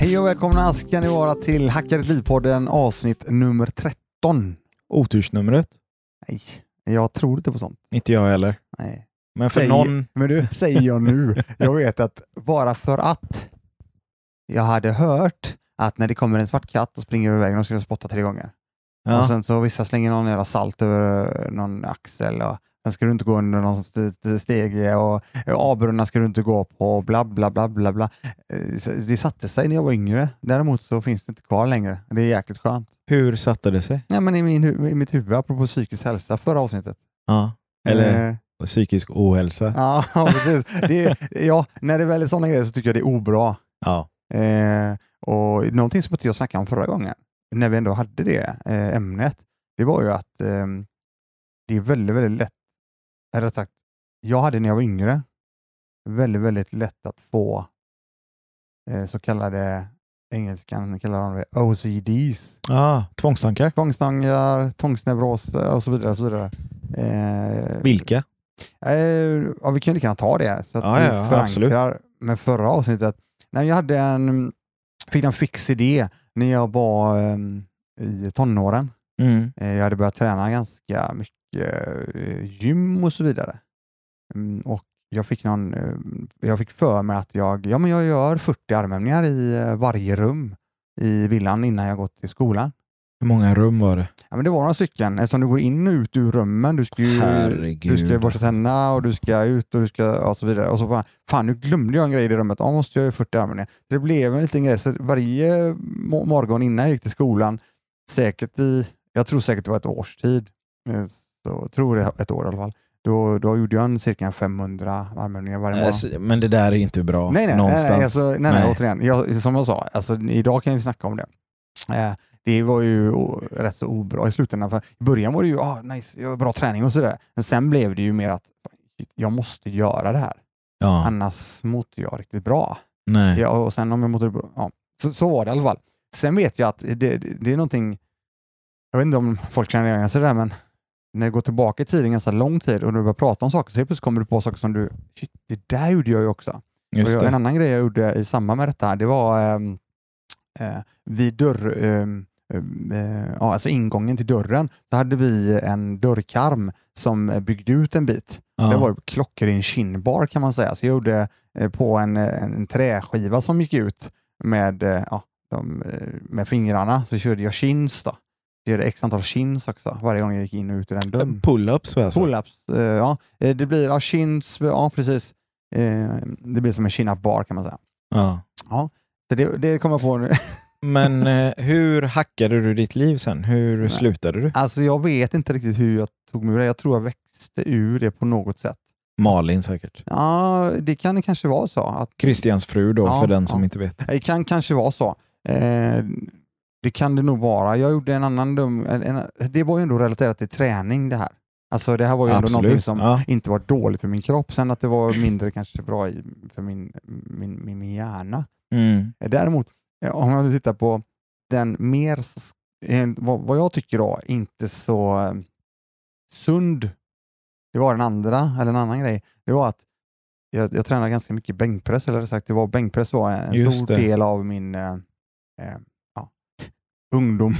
Hej och välkomna ska ni vara till Hackar ett liv-podden avsnitt nummer 13. Otursnumret? Nej, jag tror inte på sånt. Inte jag heller. Nej. Men för Säg, någon... Men du, säger jag nu. Jag vet att bara för att jag hade hört att när det kommer en svart katt och springer över vägen och skulle spotta tre gånger. Ja. Och sen så vissa slänger någon jävla salt över någon axel och sen ska du inte gå under någon st- st- stege och avbrunnar ska du inte gå på bla bla bla bla bla. Eh, Det satte sig när jag var yngre. Däremot så finns det inte kvar längre. Det är jäkligt skönt. Hur satte det sig? Ja, men i, min, i mitt huvud, apropå psykisk hälsa, förra avsnittet. Ja. Eller Eh, psykisk ohälsa? ja, precis. Det ja, när det väl är sådana grejer så tycker jag det är obra. Ja. Eh, och någonting som jag snackade om förra gången, när vi ändå hade det eh, ämnet, det var ju att eh, det är väldigt, väldigt lätt, eller sagt, jag hade när jag var yngre, väldigt, väldigt lätt att få eh, så kallade, engelskan kallar de det, OCDs, Ah, tvångstankar? tvångstankar, tvångsneuros och så vidare. Och så vidare. Eh, Vilka? Eh, ja, vi kan ju lika gärna ta det så att Ja, vi ja, förankrar med förra avsnittet. Nej, jag hade en, fick en fix idé när jag var ehm, i tonåren. Mm. Eh, jag hade börjat träna ganska mycket eh, gym och så vidare. Mm, och jag fick, någon, eh, jag fick för mig att jag, ja, men jag gör 40 armhävningar i eh, varje rum i villan innan jag gått till skolan. Hur många rum var det? Ja, men det var några stycken eftersom du går in och ut ur rummen. Du ska ju Herregud. du ska borsta tänderna och du ska ut och du ska och så vidare. Och så bara, fan nu glömde jag en grej i det rummet. Ja, måste jag göra 40 armar ner. Det blev en liten grej. Så varje mo- morgon innan jag gick till skolan, säkert i, jag tror säkert det var ett års tid, eh, så tror det ett år i alla fall. Då, då gjorde jag en cirka 500 armhävningar varje morgon. Alltså, men det där är inte bra Nej, nej, någonstans. nej, alltså, nej, nej, Nej. återigen. Jag, som jag sa, alltså, idag kan vi snacka om det. Eh, det var ju rätt så obra i slutändan. För I början var det ju ah, nice, bra träning och sådär. Men sen blev det ju mer att jag måste göra det här. Ja. Annars inte jag riktigt bra. Nej. Ja, och sen om jag mådde bra, ja. så, så var det i alla fall. Sen vet jag att det, det, det är någonting, jag vet inte om folk känner igen sig där, men när det går tillbaka i tiden ganska lång tid och du börjar prata om saker så helt plötsligt kommer du på saker som du, shit, det där gjorde jag ju också. Just jag, en annan grej jag gjorde i samband med detta, det var ehm, eh, vid dörr, ehm, ehm, eh, ja, alltså ingången till dörren, så hade vi en dörrkarm som byggde ut en bit. Ja. Det var klockren kinbar kan man säga. Så jag gjorde eh, på en, eh, en träskiva som gick ut med, eh, ja, de, med fingrarna, så körde jag chins då. Jag gjorde x antal chins också varje gång jag gick in och ut ur den dörren. Pull-ups alltså? Pull-ups, eh, ja. Eh, Det blir ja, chins, ja precis. Eh, Det blir som en chin-up bar kan man säga. Ja. Så det, det kommer jag på nu. Men eh, hur hackade du ditt liv sen? Hur Nej. slutade du? Alltså jag vet inte riktigt hur jag tog mig ur det. Jag tror jag växte ur det på något sätt. Malin säkert. Ja, det kan det kanske vara så. Att, Christians fru då, Ja, för den som ja. inte vet. det kan kanske vara så. Eh, det kan det nog vara. Jag gjorde en annan dum... En, en, det var ju ändå relaterat till träning det här. Alltså det här var ju ändå Absolut. någonting som Ja. inte var dåligt för min kropp. Sen att det var mindre kanske bra i, för min, min, min, min hjärna. Mm. Däremot, om jag tittar på den mer, vad, vad jag tycker då, inte så eh, sund, det var den andra, eller en annan grej, det var att jag, jag tränade ganska mycket bänkpress, eller sagt, det var, bänkpress var en Just stor det. del av min eh, eh, ungdom.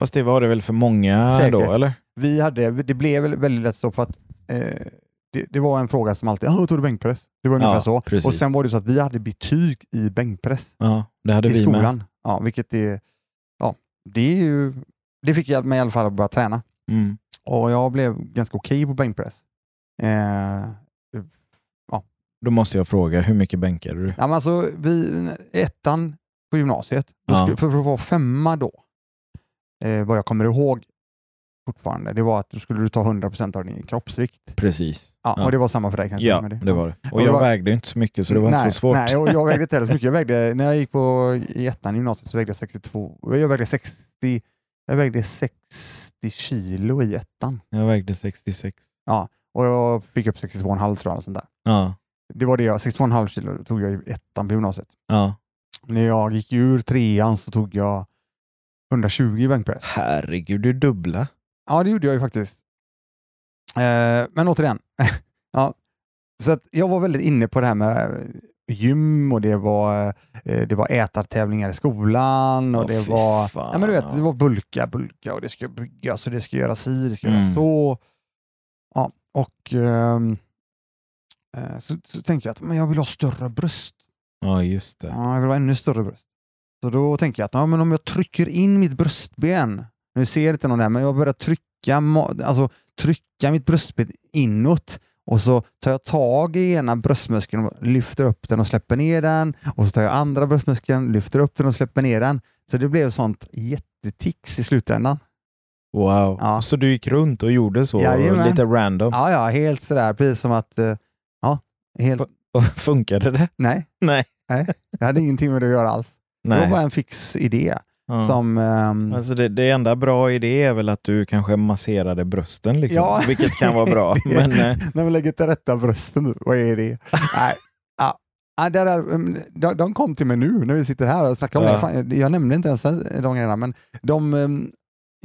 Fast det var det väl för många Säkert. då, eller? Vi hade, det blev väl väldigt lätt så för att eh, det, det var en fråga som alltid, ja, tog du bänkpress? Det var ungefär Ja, så. precis. Och sen var det så att vi hade betyg i bänkpress. Ja, det hade i vi med. skolan. Ja, vilket är, ja, det är ju, det fick jag mig i alla fall att börja träna. Mm. Och jag blev ganska okej på bänkpress. Eh, Då måste jag fråga, hur mycket bänkade du? ja, men alltså, vi, ettan på gymnasiet, Ja. skulle, för, att vara femma då, eh, vad jag kommer ihåg fortfarande, det var att då skulle du ta 100% av din kroppsvikt. Precis. Ja, Ja. Och det var samma för dig kanske? Ja, med det var det. Och Och det jag var- vägde inte så mycket så det var nej, inte så svårt. Nej, och jag vägde inte heller så mycket. Jag vägde, när jag gick på i ettan i gymnasiet så vägde jag 62, jag vägde 60, jag vägde 60 kilo i ettan. Jag vägde 66. Och jag fick upp 62,5 tror jag. Sånt där. Ja, Det var det jag, 62,5 kilo tog jag i ettan på gymnasiet. ja. När jag gick ur trean så tog jag 120 i bänkpress. Herregud, du dubbla. Ja, det gjorde jag ju faktiskt. Eh, men återigen, ja. så jag var väldigt inne på det här med gym och det var, eh, det var ätartävlingar i skolan och Åh, det var, fan. ja, men du vet, det var bulka, bulka och det ska byggas och det ska göras si, det ska Mm. göras så. Ja, och ehm, eh, så, så tänker jag att men jag vill ha större bröst. Ja, just det. Ja, jag vill ha ännu större bröst. Så då tänker jag att ja, men om jag trycker in mitt bröstben, nu ser inte någon där, men jag börjar trycka, alltså, trycka mitt bröstben inåt och så tar jag tag i ena bröstmuskeln och lyfter upp den och släpper ner den och så tar jag andra bröstmuskeln, lyfter upp den och släpper ner den. Så det blev sånt jättetix i slutändan. Wow. Ja. Så du gick runt och gjorde så Jajamän. lite random? Ja, ja, helt sådär, precis som att, eh, ja, helt, Och Funkade det? nej, Nej. det hade ingenting med det att göra alls. Det var Nej. bara en fix idé Ja. som, ehm, Alltså det, det enda bra i det är väl att du kanske masserade brösten, liksom. Ja. vilket kan vara bra. Men, eh, När man lägger till rätta brösten vad är det? Nej. Ja. Ja, där är, mm, de, kom till mig nu när vi sitter här och snackar om Ja. det. Fan, jag, nämnde inte ens de grejerna, men de, mm,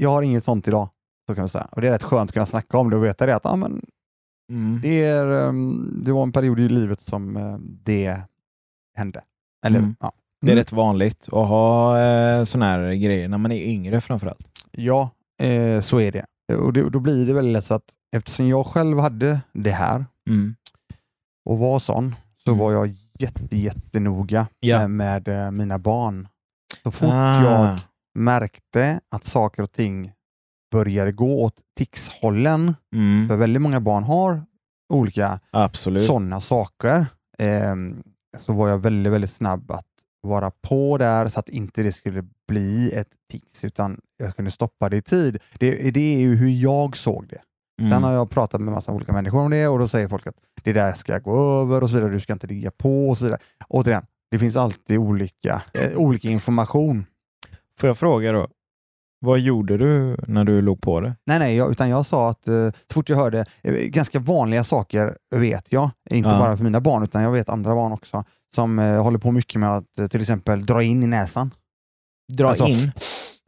jag har inget sånt idag. Så kan man säga. Och det är rätt skönt att kunna snacka om det och veta det. Att, ja, men mm. det, är, mm, det var en period i livet som eh, det hände. Eller, Mm. ja. Det är Mm. rätt vanligt att ha eh, såna här grejer när man är yngre framförallt. Ja, eh, så är det. Och det, då blir det väldigt lätt så att eftersom jag själv hade det här Mm. och var sån så Mm. var jag jätte, jättenoga Ja. med, med eh, mina barn. Så fort Ah. jag märkte att saker och ting började gå åt tixhållen, Mm. för väldigt många barn har olika sådana saker, ehm, så var jag väldigt, väldigt snabb att vara på där så att inte det skulle bli ett tics utan jag kunde stoppa det i tid. Det, det är ju hur jag såg det. Mm. Sen har jag pratat med massa olika människor om det och då säger folk att det där ska gå över och så vidare. Du ska inte ligga på och så vidare. Återigen, det finns alltid olika, eh, olika information. Får jag fråga då? Vad gjorde du när du låg på det? Nej, nej, jag, utan jag sa att eh, så fort jag hörde eh, ganska vanliga saker vet jag, inte Ja. bara för mina barn utan jag vet andra barn också som eh, håller på mycket med att eh, till exempel dra in i näsan. Dra Alltså- in?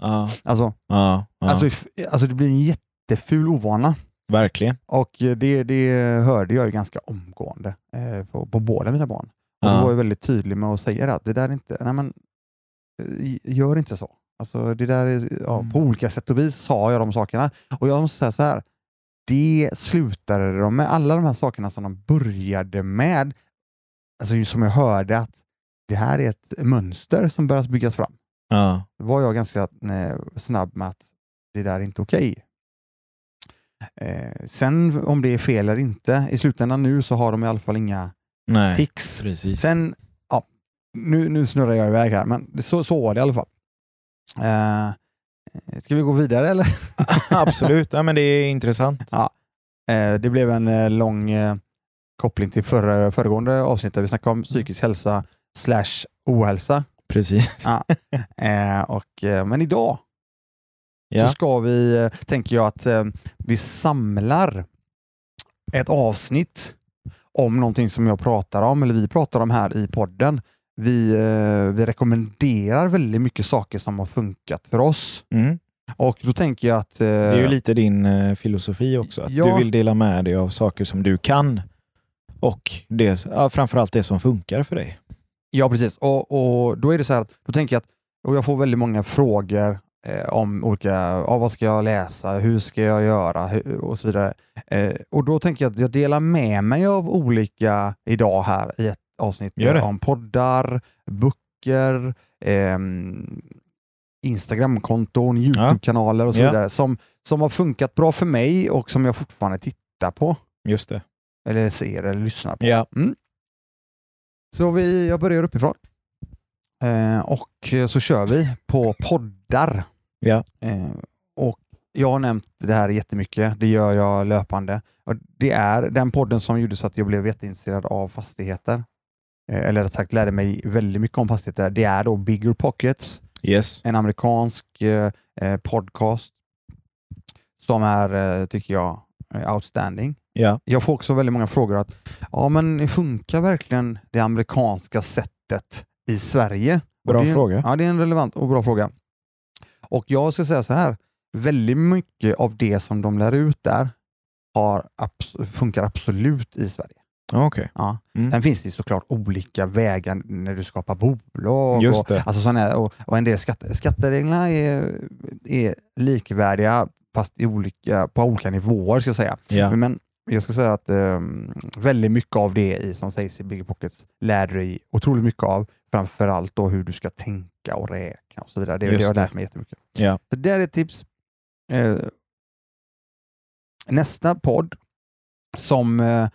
Ja, Alltså, ja, ja. alltså, alltså det blir en jätteful ovana verkligen. och det, det hörde jag ju ganska omgående eh, på, på båda mina barn. Och Ja. Då var jag väldigt tydlig med att säga att det där är inte, nej men gör inte så. Alltså det där är, ja, Mm. På olika sätt och vis sa jag de sakerna. Och jag måste säga så här, det slutade de med, alla de här sakerna som de började med, alltså som jag hörde att det här är ett mönster som börjar byggas fram. Ja. Var jag ganska eh, snabb med att det där är inte okej. Eh, sen om det är fel eller inte, i slutändan nu så har de i alla fall inga Nej, tics. precis. Sen, ja, nu, nu snurrar jag iväg här, men så, så var det i alla fall. Eh, ska vi gå vidare eller? Absolut, ja, men det är intressant. Eh, det blev en eh, lång eh, koppling till förra, föregående avsnitt där vi snackade om psykisk hälsa slash ohälsa. Precis. Eh, och, eh, men idag så Ja. ska vi, tänker jag att vi samlar ett avsnitt om någonting som jag pratar om, eller vi pratar om här i podden. Vi, eh, vi rekommenderar väldigt mycket saker som har funkat för oss. Mm. Och då tänker jag att... eh, Det är ju lite din eh, filosofi också. Att Ja. Du vill dela med dig av saker som du kan och det, ja, framförallt det som funkar för dig. Ja, precis. Och, och då är det så här att, då tänker jag att, och jag får väldigt många frågor eh, om olika, ja, vad ska jag läsa, hur ska jag göra hur, och så vidare. Eh, och då tänker jag att jag delar med mig av olika idag här i ett avsnitt om poddar, böcker, ehm, Instagramkonton, Youtube-kanaler och så Ja. vidare som, som har funkat bra för mig och som jag fortfarande tittar på Just det. eller ser eller lyssnar på. Ja. Så vi, jag börjar uppifrån. Eh, och eh, så kör vi på poddar. Ja. Eh, och jag har nämnt det här jättemycket. Det gör jag löpande. Och det är den podden som gjorde så att jag blev jätteintresserad av fastigheter. Eh, eller rätt sagt lärde mig väldigt mycket om fastigheter. Det är då Bigger Pockets, Yes. en amerikansk eh, eh, podcast som är, tycker jag, outstanding. Ja. Jag får också väldigt många frågor att ja, men funkar verkligen det amerikanska sättet i Sverige? Bra en- fråga. Ja, det är en relevant och bra fråga. Och jag ska säga så här, väldigt mycket av det som de lär ut där har funkar absolut i Sverige. Okej. Ja. Mm. Sen finns det såklart olika vägar när du skapar bolag. Och. Alltså sådana, och, och en del skatte, skattereglerna är, är likvärdiga fast i olika, på olika nivåer ska jag säga. Ja. Men jag ska säga att ehm, väldigt mycket av det i, som sägs i Bigger Pockets lär dig otroligt mycket av. Framförallt då hur du ska tänka och räkna och så vidare. Det, det har jag lärt mig jättemycket. Ja. Så det är ett tips. Eh, nästa podd som, eh,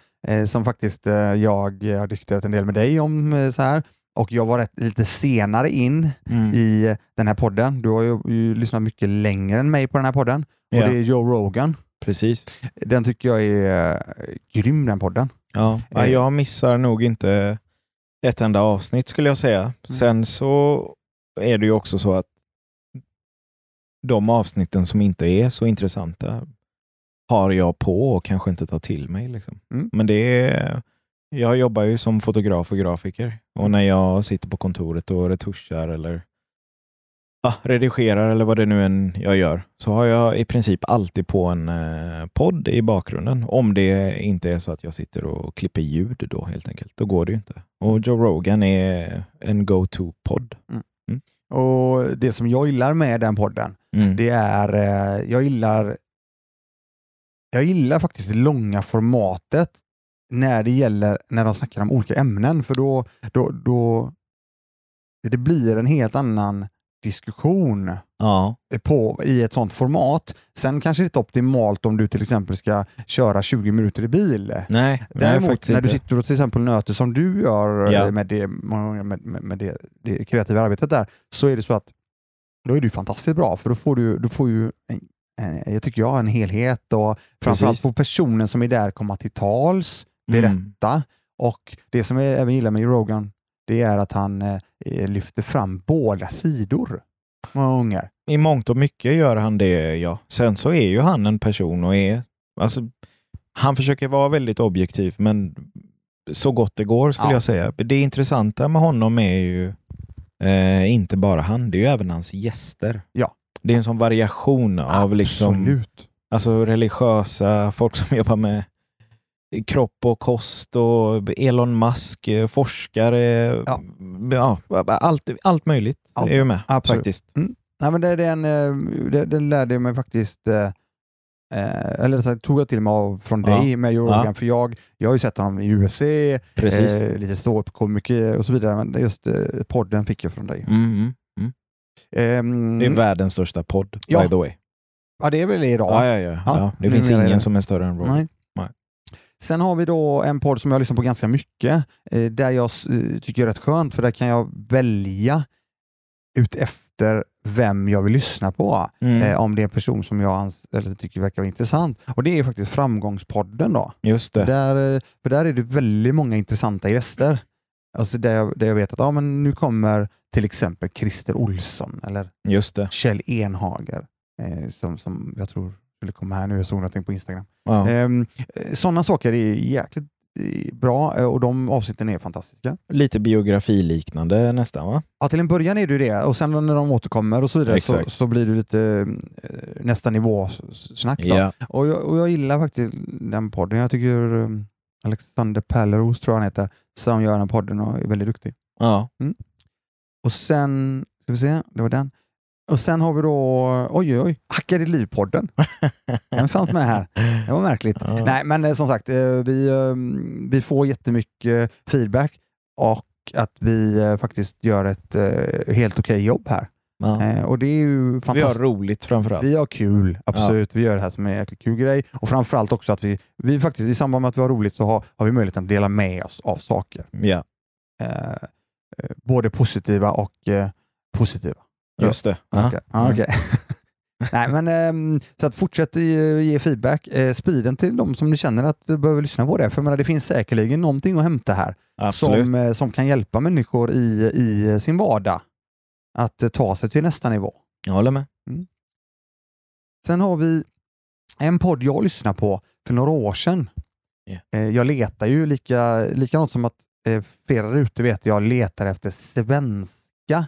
som faktiskt eh, jag har diskuterat en del med dig om eh, så här och jag var rätt, lite senare in Mm. i eh, den här podden. Du har ju, ju lyssnat mycket längre än mig på den här podden och Ja. det är Joe Rogan. Precis. Den tycker jag är eh, grym den podden. Ja. Ja, Eh. jag missar nog inte ett enda avsnitt skulle jag säga. Sen så är det ju också så att de avsnitten som inte är så intressanta har jag på och kanske inte tar till mig. Liksom. Mm. Men det är, jag jobbar ju som fotograf och grafiker och när jag sitter på kontoret och retuschar eller ja, redigerar eller vad det nu än jag gör så har jag i princip alltid på en eh, podd i bakgrunden. Om det inte är så att jag sitter och klipper ljud då helt enkelt. Då går det ju inte. Och Joe Rogan är en go-to-podd. Och Det som jag gillar med den podden, Mm. det är, eh, jag gillar jag gillar faktiskt det långa formatet när det gäller när de snackar om olika ämnen, för då, då, då det blir en helt annan diskussion Ja, på, i ett sånt format. Sen kanske det inte är optimalt om du till exempel ska köra 20 minuter i bil. nej, Däremot när du sitter och till exempel nöter som du gör Ja. eh, med, det, med, med, det, det kreativa arbetet där, så är det så att då är det fantastiskt bra för då får du, du får ju en, jag tycker jag, en helhet och framförallt får personen som är där komma till tals, Mm. berätta och det som jag även gillar med Rogan det är att han eh, lyfter fram båda sidor många gånger. I mångt och mycket gör han det, ja. Sen så är ju han en person och är... Alltså, han försöker vara väldigt objektiv, men så gott det går skulle Ja. jag säga. Det intressanta med honom är ju eh, inte bara han, det är ju även hans gäster. Ja. Det är en sån variation av liksom, alltså religiösa, folk som jobbar med kropp och kost och Elon Musk, forskare, Ja. ja, allt, allt möjligt Allt. är ju med Absolut. faktiskt. Nej, men det, det, är en, eh, det, det lärde jag mig faktiskt, eh, eh, eller så tog jag till mig av från Ja. dig med Joe Rogan, Ja. för jag, jag har ju sett honom i UFC, eh, lite ståuppkomiker och så vidare, men just eh, podden fick jag från dig. Mm, Ehm, Det är världens största podd, Ja. by the way. ja, det är väl idag. Ja, ja, ja. Ja. Det finns ingen det. som är större än Rogan. Nej. Nej. Sen har vi då en podd som jag lyssnar på ganska mycket, eh, där jag eh, tycker är rätt skönt, för där kan jag välja ut efter vem jag vill lyssna på. Mm. Eh, om det är en person som jag ans- eller tycker verkar vara intressant. Och det är faktiskt Framgångspodden. då. Just det. Där, eh, för där är det väldigt många intressanta gäster. Alltså där, jag, där jag vet att ja, men nu kommer till exempel Christer Olsson eller Just det. Kjell Enhager eh, som, som jag tror skulle komma här nu. Jag såg någonting på Instagram. Ja. Ehm, Sådana saker är jäkligt eh, bra eh, och de avsnitten är fantastiska. Lite biografiliknande nästan, va? Ja, till en början är det det och sen när de återkommer och så vidare så, så blir det lite eh, nästa nivå snack. Ja. Och, jag, och jag gillar faktiskt den podden. Jag tycker Alexander Pelleros, tror jag han heter, som gör den podden och är väldigt duktig. ja. Och sen, ska vi se, det var den. Och sen har vi då, oj oj oj, Hacka ditt liv-podden. Den fanns med här. Det var märkligt. Ja. Nej, men eh, som sagt, eh, vi, eh, vi får jättemycket feedback och att vi eh, faktiskt gör ett helt okej jobb här. Ja. Eh, och det är ju Vi har roligt framförallt. Vi har kul, absolut. Vi gör det här som en jäkligt kul grej. Och framförallt också att vi, vi faktiskt i samband med att vi har roligt så har, har vi möjlighet att dela med oss av saker. Ja, Eh, eh, både positiva och eh, positiva. just det. Ja. Ja, okej. Nej, men, ehm, så att fortsätt ge, ge feedback. Eh, sprid den till de som ni känner att behöver lyssna på det. För jag menar, det finns säkerligen någonting att hämta här Absolut. som, eh, som kan hjälpa människor i, i sin vardag att eh, ta sig till nästa nivå. Jag håller med. Sen har vi en podd jag lyssnade på för några år sedan. Eh, Jag letar ju lika, likadant som att eh, flera där ute vet jag letar efter svenska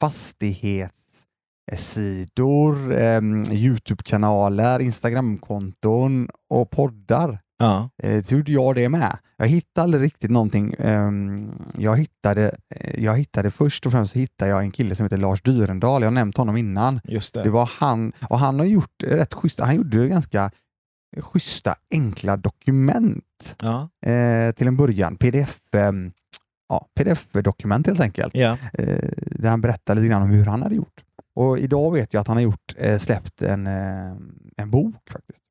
fastighetssidor, eh, Youtube-kanaler, Instagramkonton och poddar. Ja. Eh, trodde jag det med. Jag hittade aldrig riktigt någonting. ehm, jag, hittade, eh, jag hittade först och främst hittade jag en kille som heter Lars Dyrendal. Jag har nämnt honom innan. Just det. Det var han, och han har gjort rätt schyssta, han gjorde ganska schyssta enkla dokument Ja. eh, till en början. PDF, ehm, ja, PDF-dokument helt enkelt. Eh, där han berättar lite grann om hur han hade gjort. Och idag vet jag att han har gjort, eh, släppt en, eh, en bok faktiskt.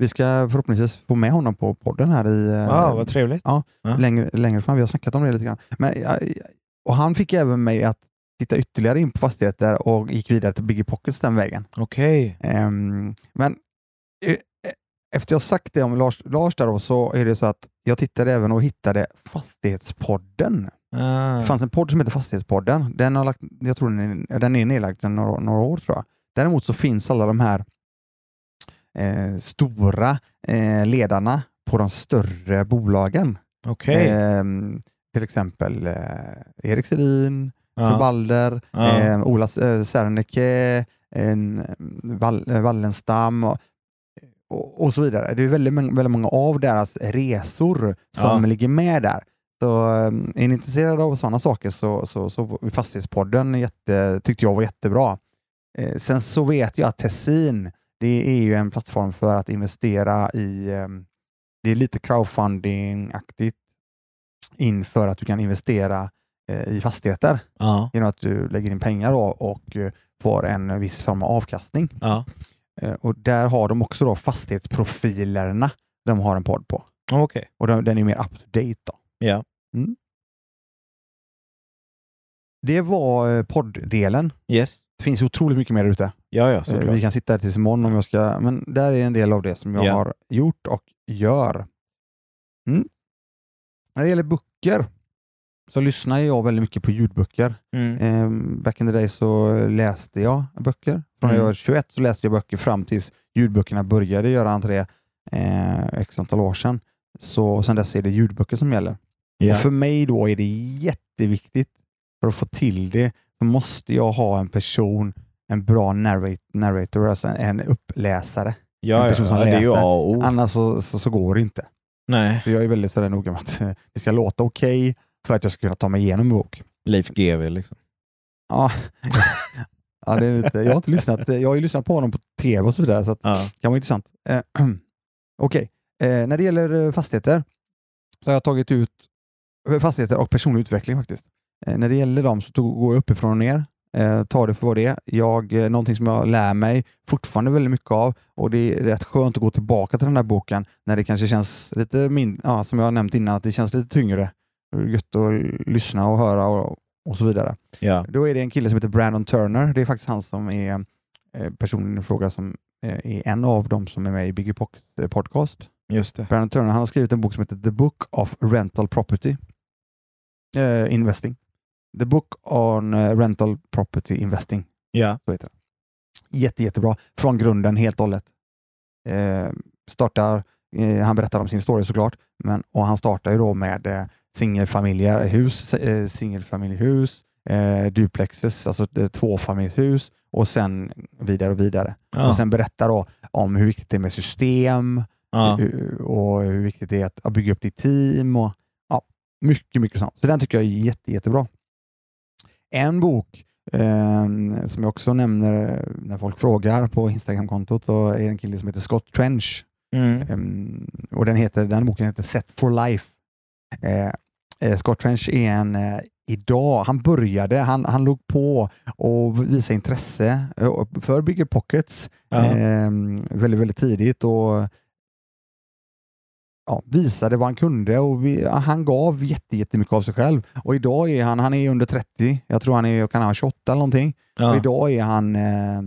Vi ska förhoppningsvis få med honom på podden här i, eh, Ja, vad trevligt. Ja. längre, längre fram. Vi har snackat om det lite grann. Men, ja, och han fick även mig att titta ytterligare in på fastigheter och gick vidare till Biggie Pockets den vägen. Okej. Ehm, men eh, efter jag sagt det om Lars, Lars där då, så är det så att jag tittade även och hittade Fastighetspodden. Ah. Det fanns en podd som heter Fastighetspodden. Den, har lagt, jag tror den är, den är nedlagd sedan några, några år tror jag. Däremot så finns alla de här eh, stora eh, ledarna på de större bolagen. Okej. Ehm, till exempel eh, Erik Sedin, Ja. Balder, Ja. eh, Ola eh, Serneke, en, Wall, eh, Wallenstam och, och, och så vidare. Det är väldigt, många- väldigt många av deras resor som Ja. ligger med där. Så eh, är ni intresserade av sådana saker så, så, så Fastighetspodden jätte, tyckte jag var jättebra. Eh, sen så vet jag att Tessin, det är ju en plattform för att investera i, eh, det är lite crowdfunding-aktigt inför att du kan investera eh, i fastigheter Ja. genom att du lägger in pengar och eh, får en viss form av avkastning. Ja. Eh, Och där har de också då fastighetsprofilerna de har en podd på. Okej. Och den, den är mer up to date. Då. Ja. Det var podddelen. Yes. Det finns otroligt mycket mer ute. Ja, ja, Eh, såklart. Vi kan sitta här tills imorgon om jag ska, men där är en del av det som jag Ja. har gjort och gör. Mm. När det gäller böcker så lyssnar jag väldigt mycket på ljudböcker. Mm. Eh, back in the day så läste jag böcker. Från när jag Mm. var 21 så läste jag böcker fram tills ljudböckerna började göra entré eh, x antal år sedan. Så sen dess är det ljudböcker som gäller. Ja. Och för mig då är det jätteviktigt för att få till det så måste jag ha en person, en bra narrator, alltså en uppläsare. en Ja, ja, person som ja, det är ju läser. A och O. Annars så, så, så går det inte. Nej, För jag är väldigt sådär noga med att det ska låta okej för att jag ska kunna ta mig igenom en bok. Leif GW liksom. Ja. ja, det är lite, jag har inte lyssnat. Jag har ju lyssnat på honom på tv och så vidare, så att Ja. det kan vara intressant. Eh, Okej, eh, när det gäller eh, fastigheter så har jag tagit ut fastigheter och personlig utveckling faktiskt. Eh, när det gäller dem så tog, går jag uppifrån och ner. Eh, tar det för vad det är. Jag, eh, någonting som jag lär mig fortfarande väldigt mycket av och det är rätt skönt att gå tillbaka till den här boken när det kanske känns lite mindre, ja, som jag har nämnt innan, att det känns lite tyngre. Gött att lyssna och höra och, och så vidare. Ja. Då är det en kille som heter Brandon Turner. Det är faktiskt han som är eh, personen i fråga som eh, är en av dem som är med i Biggie Pockets eh, podcast. Just det. Brandon Turner han har skrivit en bok som heter The Book of Rental Property Investing. The Book on eh, Rental Property Investing. Ja. Så heter det. Jätte, jättebra. Från grunden helt och hållet. Eh, startar, eh, han berättar om sin story såklart, men, och han startar ju då med eh, singelfamiljehus, eh, singelfamiljehus, eh, duplexes, alltså eh, tvåfamiljshus och sen vidare och vidare. Ja. Och sen berättar då om hur viktigt det är med system Ja. och hur viktigt det är att, att bygga upp ditt team och ja, mycket, mycket sånt. Så den tycker jag är jätte, jättebra. En bok eh, som jag också nämner när folk frågar på Instagram-kontot är en kille som heter Scott Trench. Mm. Ehm, och den, heter, den boken heter Set for Life. Eh, eh, Scott Trench är en eh, idag, han började, han, han låg på och visade intresse eh, för Bigger Pockets Ja. ehm, väldigt, väldigt tidigt och ja, visade vad han kunde och vi, han gav jätte, jättemycket av sig själv. Och idag är han, han är under 30, jag tror han är kan ha 28 eller någonting. Och Ja. idag är han eh,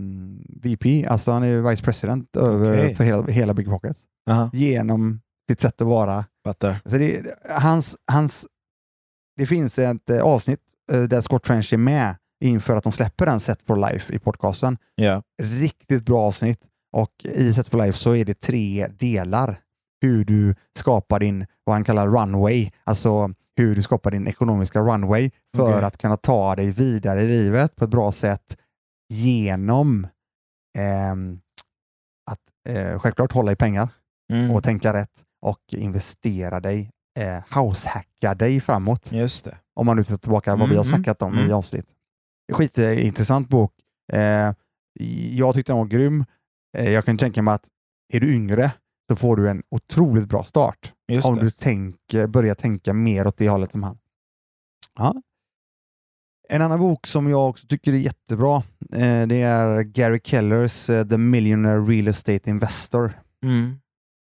VP, alltså han är vice president över, Okej. för hela, hela Big Pockets. Aha. Genom sitt sätt att vara. Fattar. Så det, hans, hans, det finns ett eh, avsnitt eh, där Scott Trench är med inför att de släpper den Set for Life i podcasten. Ja. Riktigt bra avsnitt. Och i Set for Life så är det tre delar. Hur du skapar din, vad han kallar runway, alltså hur du skapar din ekonomiska runway för Okej. att kunna ta dig vidare i livet på ett bra sätt genom ehm, att eh, självklart hålla i pengar. Mm. och tänka rätt och investera dig, eh, househacka dig framåt. Just det. Om man nu tittar tillbaka vad vi har Mm, snackat om i mm. avsnitt. Skitintressant bok. Eh, jag tyckte den var grym. Eh, jag kan tänka mig att är du yngre så får du en otroligt bra start. Just om det. du tänker, börjar tänka mer åt det hållet som han. Ja. En annan bok som jag också tycker är jättebra, eh, det är Gary Kellers eh, The Millionaire Real Estate Investor. Mm.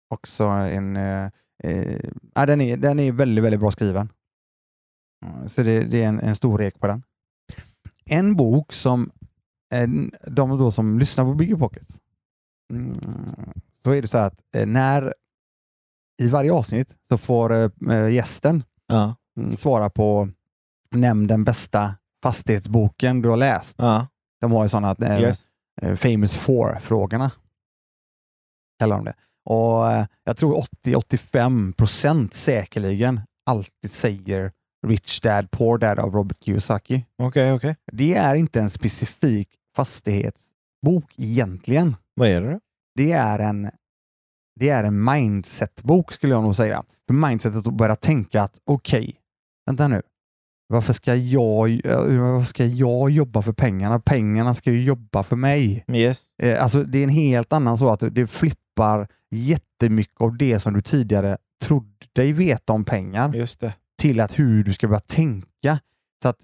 Också en... Eh, eh, den, är, den är väldigt, väldigt bra skriven. Så det, det är en, en stor rek på den. En bok som de då som lyssnar på Bigger Pockets, mm, så är det så att eh, när i varje avsnitt så får eh, gästen Ja. mm, svara på nämn den bästa fastighetsboken du har läst. Ja. De har ju sådana eh, Yes. eh, famous four-frågorna. Kallar de det. Och eh, Jag tror 80-85 procent säkerligen alltid säger Rich Dad Poor Dad av Robert Kiyosaki. Okej, okej. Det är inte en specifik fastighetsbok egentligen. Vad är det då? Det är en det är en mindset-bok skulle jag nog säga. För mindsetet att börja tänka att okej, vänta nu. Varför ska, jag, eh, varför ska jag jobba för pengarna? Pengarna ska ju jobba för mig. Yes. Eh, Alltså det är en helt annan så att det flippar jättemycket av det som du tidigare trodde dig veta om pengar till att hur du ska börja tänka. Så att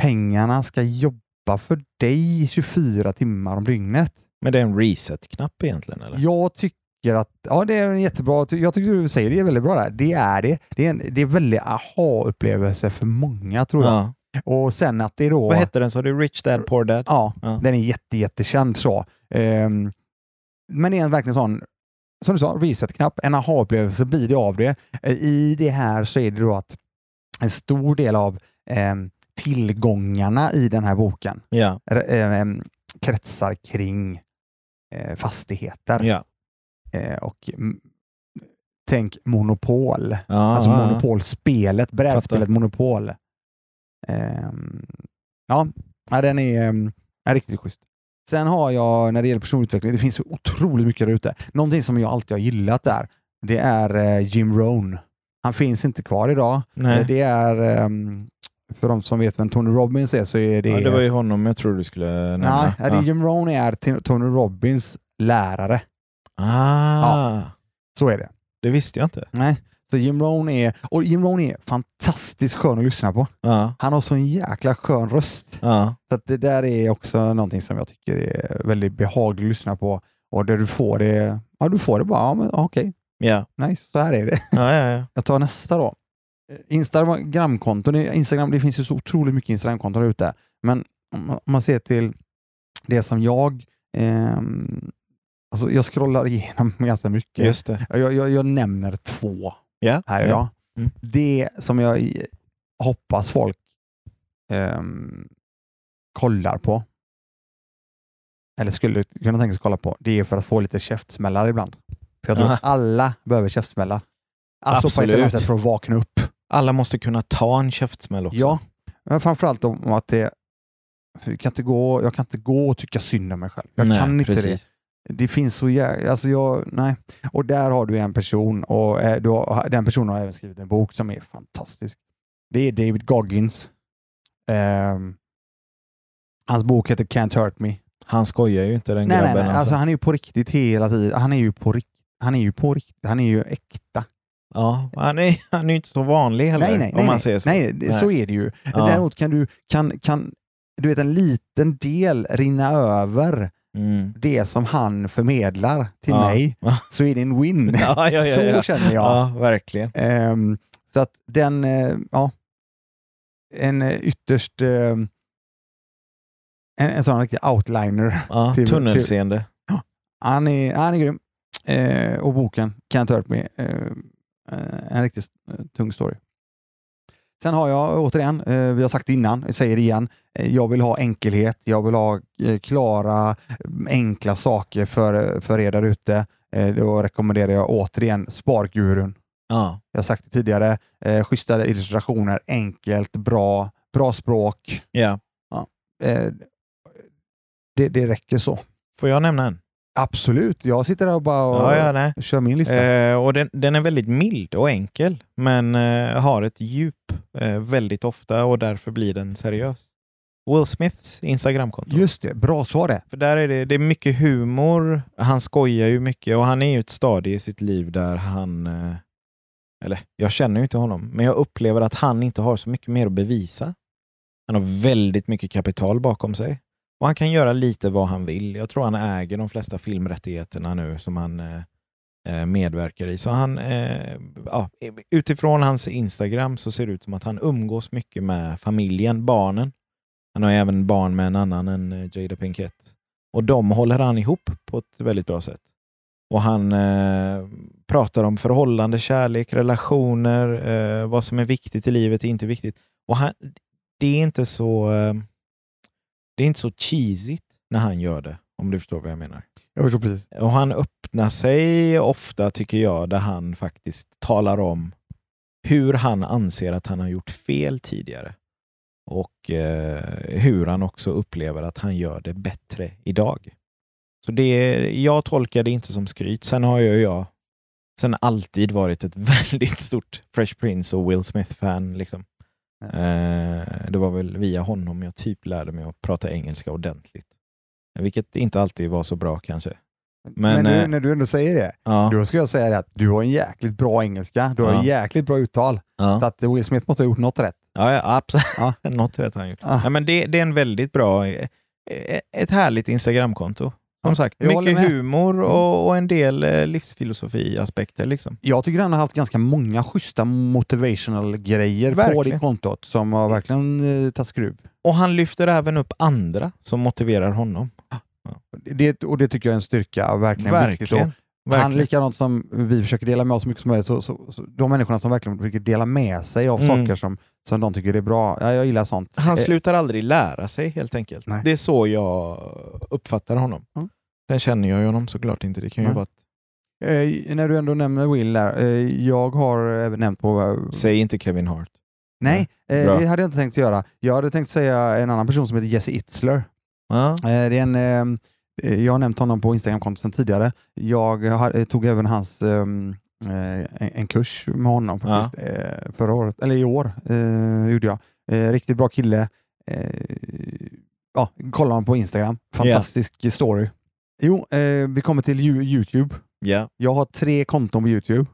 pengarna ska jobba för dig 24 timmar om dygnet. Men det är en reset-knapp egentligen, eller? Jag tycker att ja, det är en jättebra. Jag tycker du säger det är väldigt bra där. Det är det. Det är en det är väldigt aha-upplevelse för många tror jag. Ja. Och sen att det då... Vad hette den? sa du Rich Dad Poor Dad? Ja, Ja. den är jätte, jättekänd så. Ehm, men det är en verkligen sån, som du sa, reset-knapp. En aha-upplevelse blir det av det. Eh, I det här så är det då att en stor del av ehm, tillgångarna i den här boken r- ehm, kretsar kring fastigheter. Ja. Eh, och tänk Monopol. ja Alltså ja. Monopolspelet, brädspelet Monopol. Ehm, ja, ja, den är, um, är riktigt schysst. Sen har jag, när det gäller personlig utveckling, det finns så otroligt mycket där ute. Någonting som jag alltid har gillat där, det är eh, Jim Rohn. Han finns inte kvar idag. Nej. Eh, Det är, ehm, för de som vet vem Tony Robbins är, så är det... ja, det var ju honom jag tror du skulle nämna. Nej, ja. Jim Rohn är Tony Robbins lärare. Ah, Så är det. det visste jag inte. Nej. Så Jim Rohn är, och Jim Rohn är fantastiskt skön att lyssna på. Ja, Han har så en jäkla skön röst. ja, Så det där är också någonting som jag tycker är väldigt behagligt att lyssna på. Och där du får det, ja du får det bara, ja, men, okej, ja, nice, så här är det. ja, ja, ja. Jag tar nästa då. Eh, Instagramkonton, Instagram, det finns ju så otroligt mycket Instagramkonton där ute. Men om man- ser till det som jag, ehm, alltså jag scrollar igenom ganska mycket. Just det. Jag, jag, jag nämner två Ja, här idag. Mm. Det som jag i- hoppas folk ehm, kollar på, eller skulle kunna tänka sig kolla på, det är för att få lite käftsmällar ibland. För jag tror Aha. att alla behöver käftsmällar. Alltså på ett Absolut. sätt för att vakna upp. Alla måste kunna ta en käftsmäll också. Ja, men framförallt om att det jag kan, inte gå, jag kan inte gå och tycka synd om mig själv. Jag Nej, kan inte det. precis. Det finns så jävla... Alltså jag, nej. Och där har du en person och eh, har, den personen har även skrivit en bok som är fantastisk. Det är David Goggins. Ehm, hans bok heter Can't Hurt Me. Han skojar ju inte den Nej, nej, grabben. nej. Alltså, han är ju på riktigt hela tiden. Han är ju på riktigt. Han är ju på riktigt. Han är ju äkta. Ja, han är, han är inte så vanlig heller, Nej, nej, om nej, man säger så. Nej, det, så är det ju. Ja. Däremot kan du, kan, kan, du vet en liten del rinna över Mm. det som han förmedlar till Ja. mig, så är det en win. Ja, ja, ja, så känner jag. Ja, verkligen. Ehm, så att den, eh, ja, en eh, ytterst, eh, en, en sån riktig outliner. Ja, Till- tunnelseende. Han är, han är grym. Eh, och boken Can't Hurt Me, eh, eh, en riktigt eh, tung story. Sen har jag återigen, eh, vi har sagt det innan, jag säger det igen, eh, jag vill ha enkelhet, jag vill ha eh, klara, enkla saker för, för er där ute. Eh, då rekommenderar jag återigen Spargurun. Ja, Jag har sagt det tidigare, eh, schyssta illustrationer, enkelt, bra, bra språk. ja. Eh, det, det räcker så. Får jag nämna en? Absolut. Jag sitter där och bara och Ja, ja, kör min lista. Eh, och den, den är väldigt mild och enkel, men eh, har ett djup eh, väldigt ofta och därför blir den seriös. Will Smiths Instagramkonto. Just det, bra svar det. För där är det, det är mycket humor, han skojar ju mycket och han är ju ett stadie i sitt liv där han, eh, eller jag känner ju inte honom, men jag upplever att han inte har så mycket mer att bevisa. Han har väldigt mycket kapital bakom sig och han kan göra lite vad han vill. Jag tror han äger de flesta filmrättigheterna nu som han eh, eh, medverkar i. Så han, eh, ja, utifrån hans Instagram så ser det ut som att han umgås mycket med familjen, barnen. Han har även barn med en annan än eh, Jada Pinkett. Och de håller han ihop på ett väldigt bra sätt. Och han eh, pratar om förhållande, kärlek, relationer, eh, vad som är viktigt i livet, inte viktigt. Och han, det är inte så eh, det är inte så cheesigt när han gör det, om du förstår vad jag menar. Jag förstår precis. Och han öppnar sig ofta, tycker jag, där han faktiskt talar om hur han anser att han har gjort fel tidigare. Och eh, hur han också upplever att han gör det bättre idag. Så det, jag tolkar det inte som skryt. Sen har jag, jag sen alltid varit ett väldigt stort Fresh Prince och Will Smith-fan. Liksom. Eh, det var väl via honom jag typ lärde mig att prata engelska ordentligt. Vilket inte alltid var så bra kanske. Men, Men, nu, eh, när du ändå säger det, Ja, då ska jag säga det att du har en jäkligt bra engelska. Du har Ja. en jäkligt bra uttal. Så ja. att Will Smith måste ha gjort något rätt. ja, ja absolut. Ja. Något rätt har han gjort. Ja. Men det, det är en väldigt bra, eh, ett härligt Instagramkonto. Som sagt, jag mycket med. Mm. humor och, och en del eh, livsfilosofi-aspekter. Liksom. Jag tycker han har haft ganska många schyssta motivational grejer på Verkligen. det kontot som har verkligen eh, tagit skruv. Och han lyfter även upp andra som motiverar honom. Det, och det tycker jag är en styrka, verkligen, viktigt. Verkligen. han, likadant som vi försöker dela med oss så mycket som möjligt, så, så, så de människorna som verkligen försöker dela med sig av Mm. saker som, som de tycker är bra, ja, jag gillar sånt. Han Eh, slutar aldrig lära sig helt enkelt. Nej. Det är så jag uppfattar honom. Ja. Sen känner jag ju honom såklart inte. Det kan ju vara Eh, när du ändå nämner Will där, eh, jag har även nämnt på... Eh, säg inte Kevin Hart. nej, eh, Bra. det hade jag inte tänkt göra. Jag hade tänkt säga en annan person som heter Jesse Itzler. Ja. Eh, det är en, eh, jag har nämnt honom på Instagram-kontot sedan tidigare. Jag har, eh, tog även hans eh, en, en kurs med honom Ja. faktiskt, eh, förra året, eller i år eh, gjorde jag. Eh, riktigt bra kille. Eh, ja, kolla honom på Instagram. Fantastisk story. Jo, eh, vi kommer till Youtube. Ja. Jag har tre konton på Youtube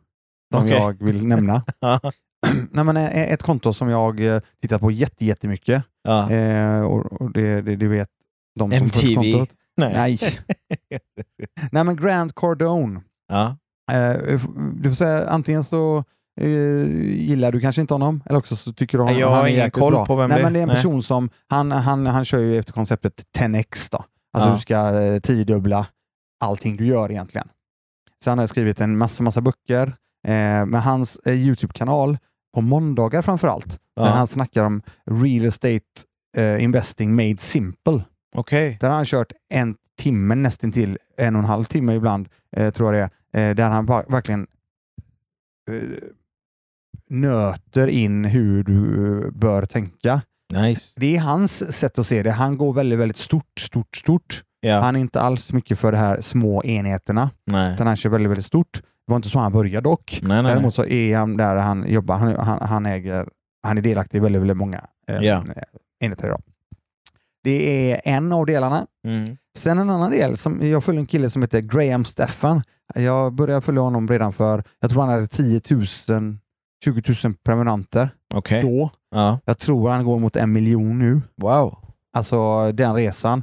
som Okej. jag vill nämna. Nej, men, eh, ett konto som jag eh, tittar på jätte, jättemycket. ja. Eh, och det, det, det vet de som MTV. Nej. Nej. Nej, men Grant Cardone. ja. Eh, du får säga antingen så eh, gillar du kanske inte honom eller också så tycker du han, jag har han är ingen koll bra. på vem Nej, det är. men det är en Nej. person som, han, han, han kör ju efter konceptet 10x då. Alltså Ja. du ska eh, tiodubbla allting du gör egentligen. Så han har skrivit en massa, massa böcker. Eh, med hans eh, Youtube-kanal på måndagar framför allt. Ja. Där han snackar om real estate eh, investing made simple. Okej. Där har han kört en timme, nästan till en och en halv timme ibland, eh, tror jag det är, eh, där han verkligen eh, nöter in hur du bör tänka. Nice. Det är hans sätt att se det. Han går väldigt, väldigt stort, stort, stort. Ja. Han är inte alls mycket för de här små enheterna, nej. utan han kör väldigt, väldigt stort. Det var inte så han började dock. Nej, nej. Däremot så är han där han jobbar. Han, han, han, äger, han är delaktig i väldigt, väldigt många eh, Ja. enheter idag. Det är en av delarna. Mm. Sen en annan del, som, jag följer en kille som heter Graham Stefan. Jag började följa honom redan för, jag tror han hade 10 000, 20 000 prenumeranter Okej. då. Ja. Jag tror han går mot en miljon nu. Wow. Alltså den resan.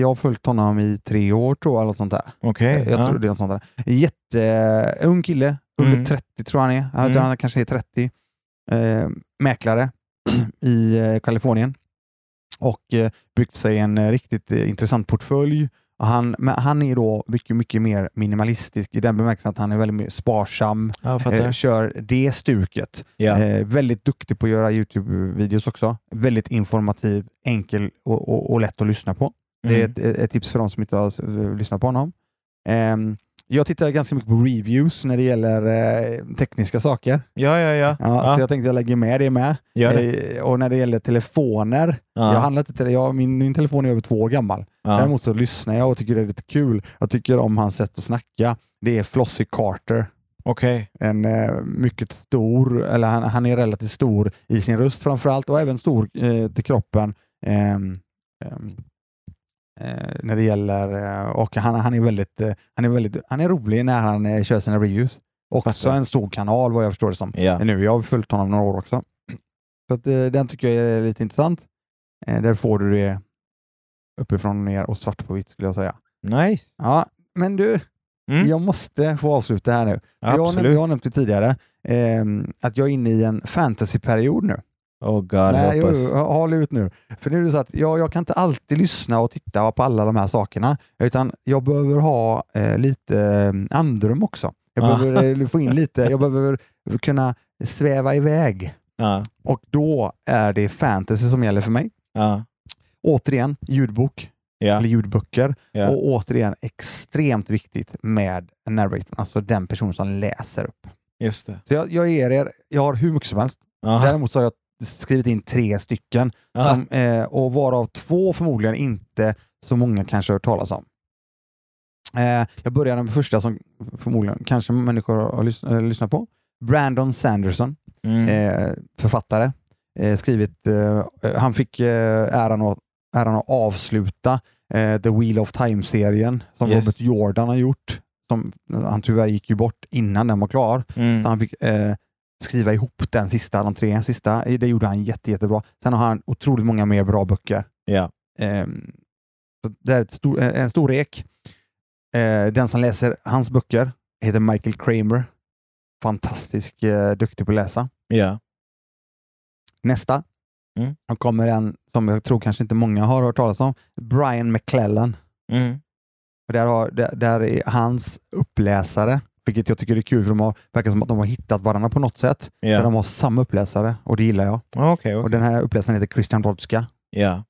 Jag har följt honom i tre år tror jag, eller något sånt där. Okej. Jag ja. tror det är något sånt där. Jätteung kille, under Mm. 30 tror jag han är. Han, Mm. han kanske är 30. Eh, mäklare i eh, Kalifornien och eh, byggt sig en eh, riktigt eh, intressant portfölj. Han, han är då mycket, mycket mer minimalistisk i den bemärkelsen att han är väldigt sparsam, eh, kör det stuket. ja. Eh, väldigt duktig på att göra Youtube-videos också. Väldigt informativ, enkel och, och, och lätt att lyssna på. Det är Mm. ett, ett tips för de som inte har eh, lyssnat på honom. Ehm, jag tittar ganska mycket på reviews när det gäller eh, tekniska saker. Ja, ja, ja. Ja, ja. Så jag tänkte jag lägger med det med. Gör det. Eh, och när det gäller telefoner, Ja. jag handlar inte jag, min, min telefon är över två år gammal. Ja. Däremot så lyssnar jag och tycker det är lite kul. Jag tycker om hans sätt att snacka. Det är Flossie Carter. Okej. En eh, mycket stor, eller han, han är relativt stor i sin röst framförallt och även stor eh, till kroppen. Eh, när det gäller, eh, och han, han, är väldigt, eh, han, är väldigt, han är rolig när han eh, kör sina reviews. Också en stor kanal vad jag förstår det som. Ja. Nu, jag har följt honom några år också. Så att, eh, den tycker jag är lite intressant. Eh, där får du det uppifrån och ner och svart på vitt skulle jag säga. Nice. Ja, men du, Mm. jag måste få avsluta här nu. Jag har, nämnt, Absolut. jag har nämnt det tidigare, ehm, att jag är inne i en fantasyperiod nu. Oh god, Nej, hoppas. jo, håll ut nu. För nu är det så att jag, jag kan inte alltid lyssna och titta på alla de här sakerna, utan jag behöver ha eh, lite eh, andrum också. Jag Ah. behöver eh, få in lite, jag behöver kunna sväva iväg. Och då är det fantasy som gäller för mig. Återigen, ljudbok Ja. eller ljudböcker. Ja. Och återigen, extremt viktigt med narratorn, alltså den person som läser upp. Just det. Så jag, jag ger er, jag har hur mycket som helst. Ja. Däremot så har jag skrivit in tre stycken, som, eh, och varav två förmodligen inte så många kanske hört talas om. Eh, jag börjar med första som förmodligen kanske människor har lys- eh, lyssnat på. Brandon Sanderson, Mm. eh, författare. Eh, skrivit, eh, han fick äran, att, äran att avsluta The Wheel of Time-serien som Yes. Robert Jordan har gjort. Som, han tyvärr gick ju bort innan den var klar. Mm. Han fick skriva ihop den sista, de tre sista. Det gjorde han jätte, jättebra. Sen har han otroligt många mer bra böcker. Ja. Ehm, så det är stor, eh, en stor rek. Eh, den som läser hans böcker heter Michael Kramer. Fantastisk eh, duktig på att läsa. Ja. Nästa. Mm. Då kommer en som jag tror kanske inte många har hört talas om. Brian McClellan. Mm. Och där, har, där, där är hans uppläsare, vilket jag tycker är kul för de har, verkar som att de har hittat varandra på något sätt. Där Ja. de har samma uppläsare och det gillar jag. Okej. okej. Och den här uppläsaren heter Christian Brodska. Ja.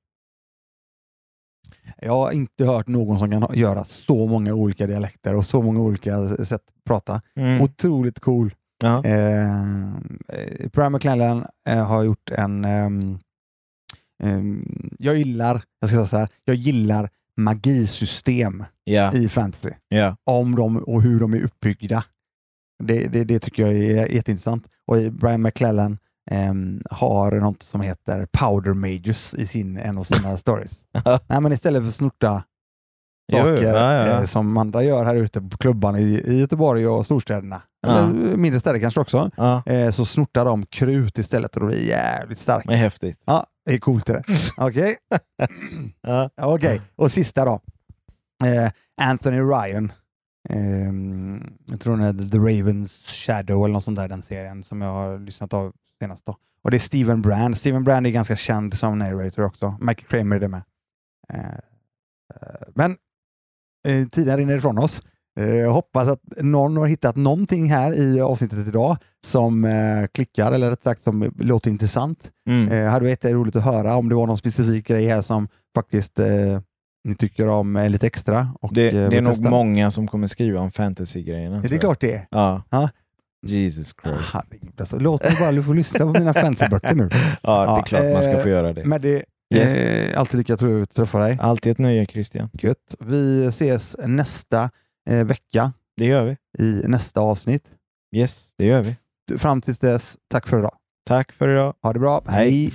Jag har inte hört någon som kan göra så många olika dialekter och så många olika sätt att prata. Mm. Otroligt cool. Ja. Eh, eh, Brian McClellan eh, har gjort en... ehm, jag gillar, jag ska säga så här, jag gillar magisystem Ja. i fantasy. Ja. Om dem och hur de är uppbyggda. Det, det, det tycker jag är jätteintressant. Och Brian McClellan ehm, har något som heter Powder Mages i sin, en av sina stories. Nej, men istället för att snorta saker ja, ja, ja. Eh, som andra gör här ute på klubbarna i, i Göteborg och storstäderna, Ja. eller mindre städer kanske också, eh, så snortar de krut istället och då blir det jävligt starkt. Men häftigt. Ja, det är coolt det. Okej. Okej. och sista då. Eh, Anthony Ryan. Ehm, jag tror den heter The Ravens Shadow eller något sånt där, den serien som jag har lyssnat av senast. Då. Och det är Steven Brand. Steven Brand är ganska känd som narrator också. Michael Kramer är det med. Men eh, tiden rinner ifrån oss. Eh, Jag hoppas att någon har hittat någonting här i avsnittet idag som eh, klickar, eller rätt sagt som låter intressant. Mm. Eh, hade varit roligt att höra om det var någon specifik grej här som faktiskt eh, ni tycker om eh, lite extra. Och, Det, det är vill nog testa. många som kommer skriva om fantasy-grejerna. Det är klart det är. Ja. Ja. Jesus Christ. Herregud, alltså, låt mig bara få lyssna på mina fantasyböcker nu. Ja, det är klart man ska få göra det. Men det Yes. eh, alltid lika trevligt att träffa dig. Alltid ett nöje Christian. Gött. Vi ses nästa eh, vecka Det gör vi. i nästa avsnitt. Yes, det gör vi. Fram tills dess, tack för idag. Tack för idag. Ha det bra. Hej. Hej.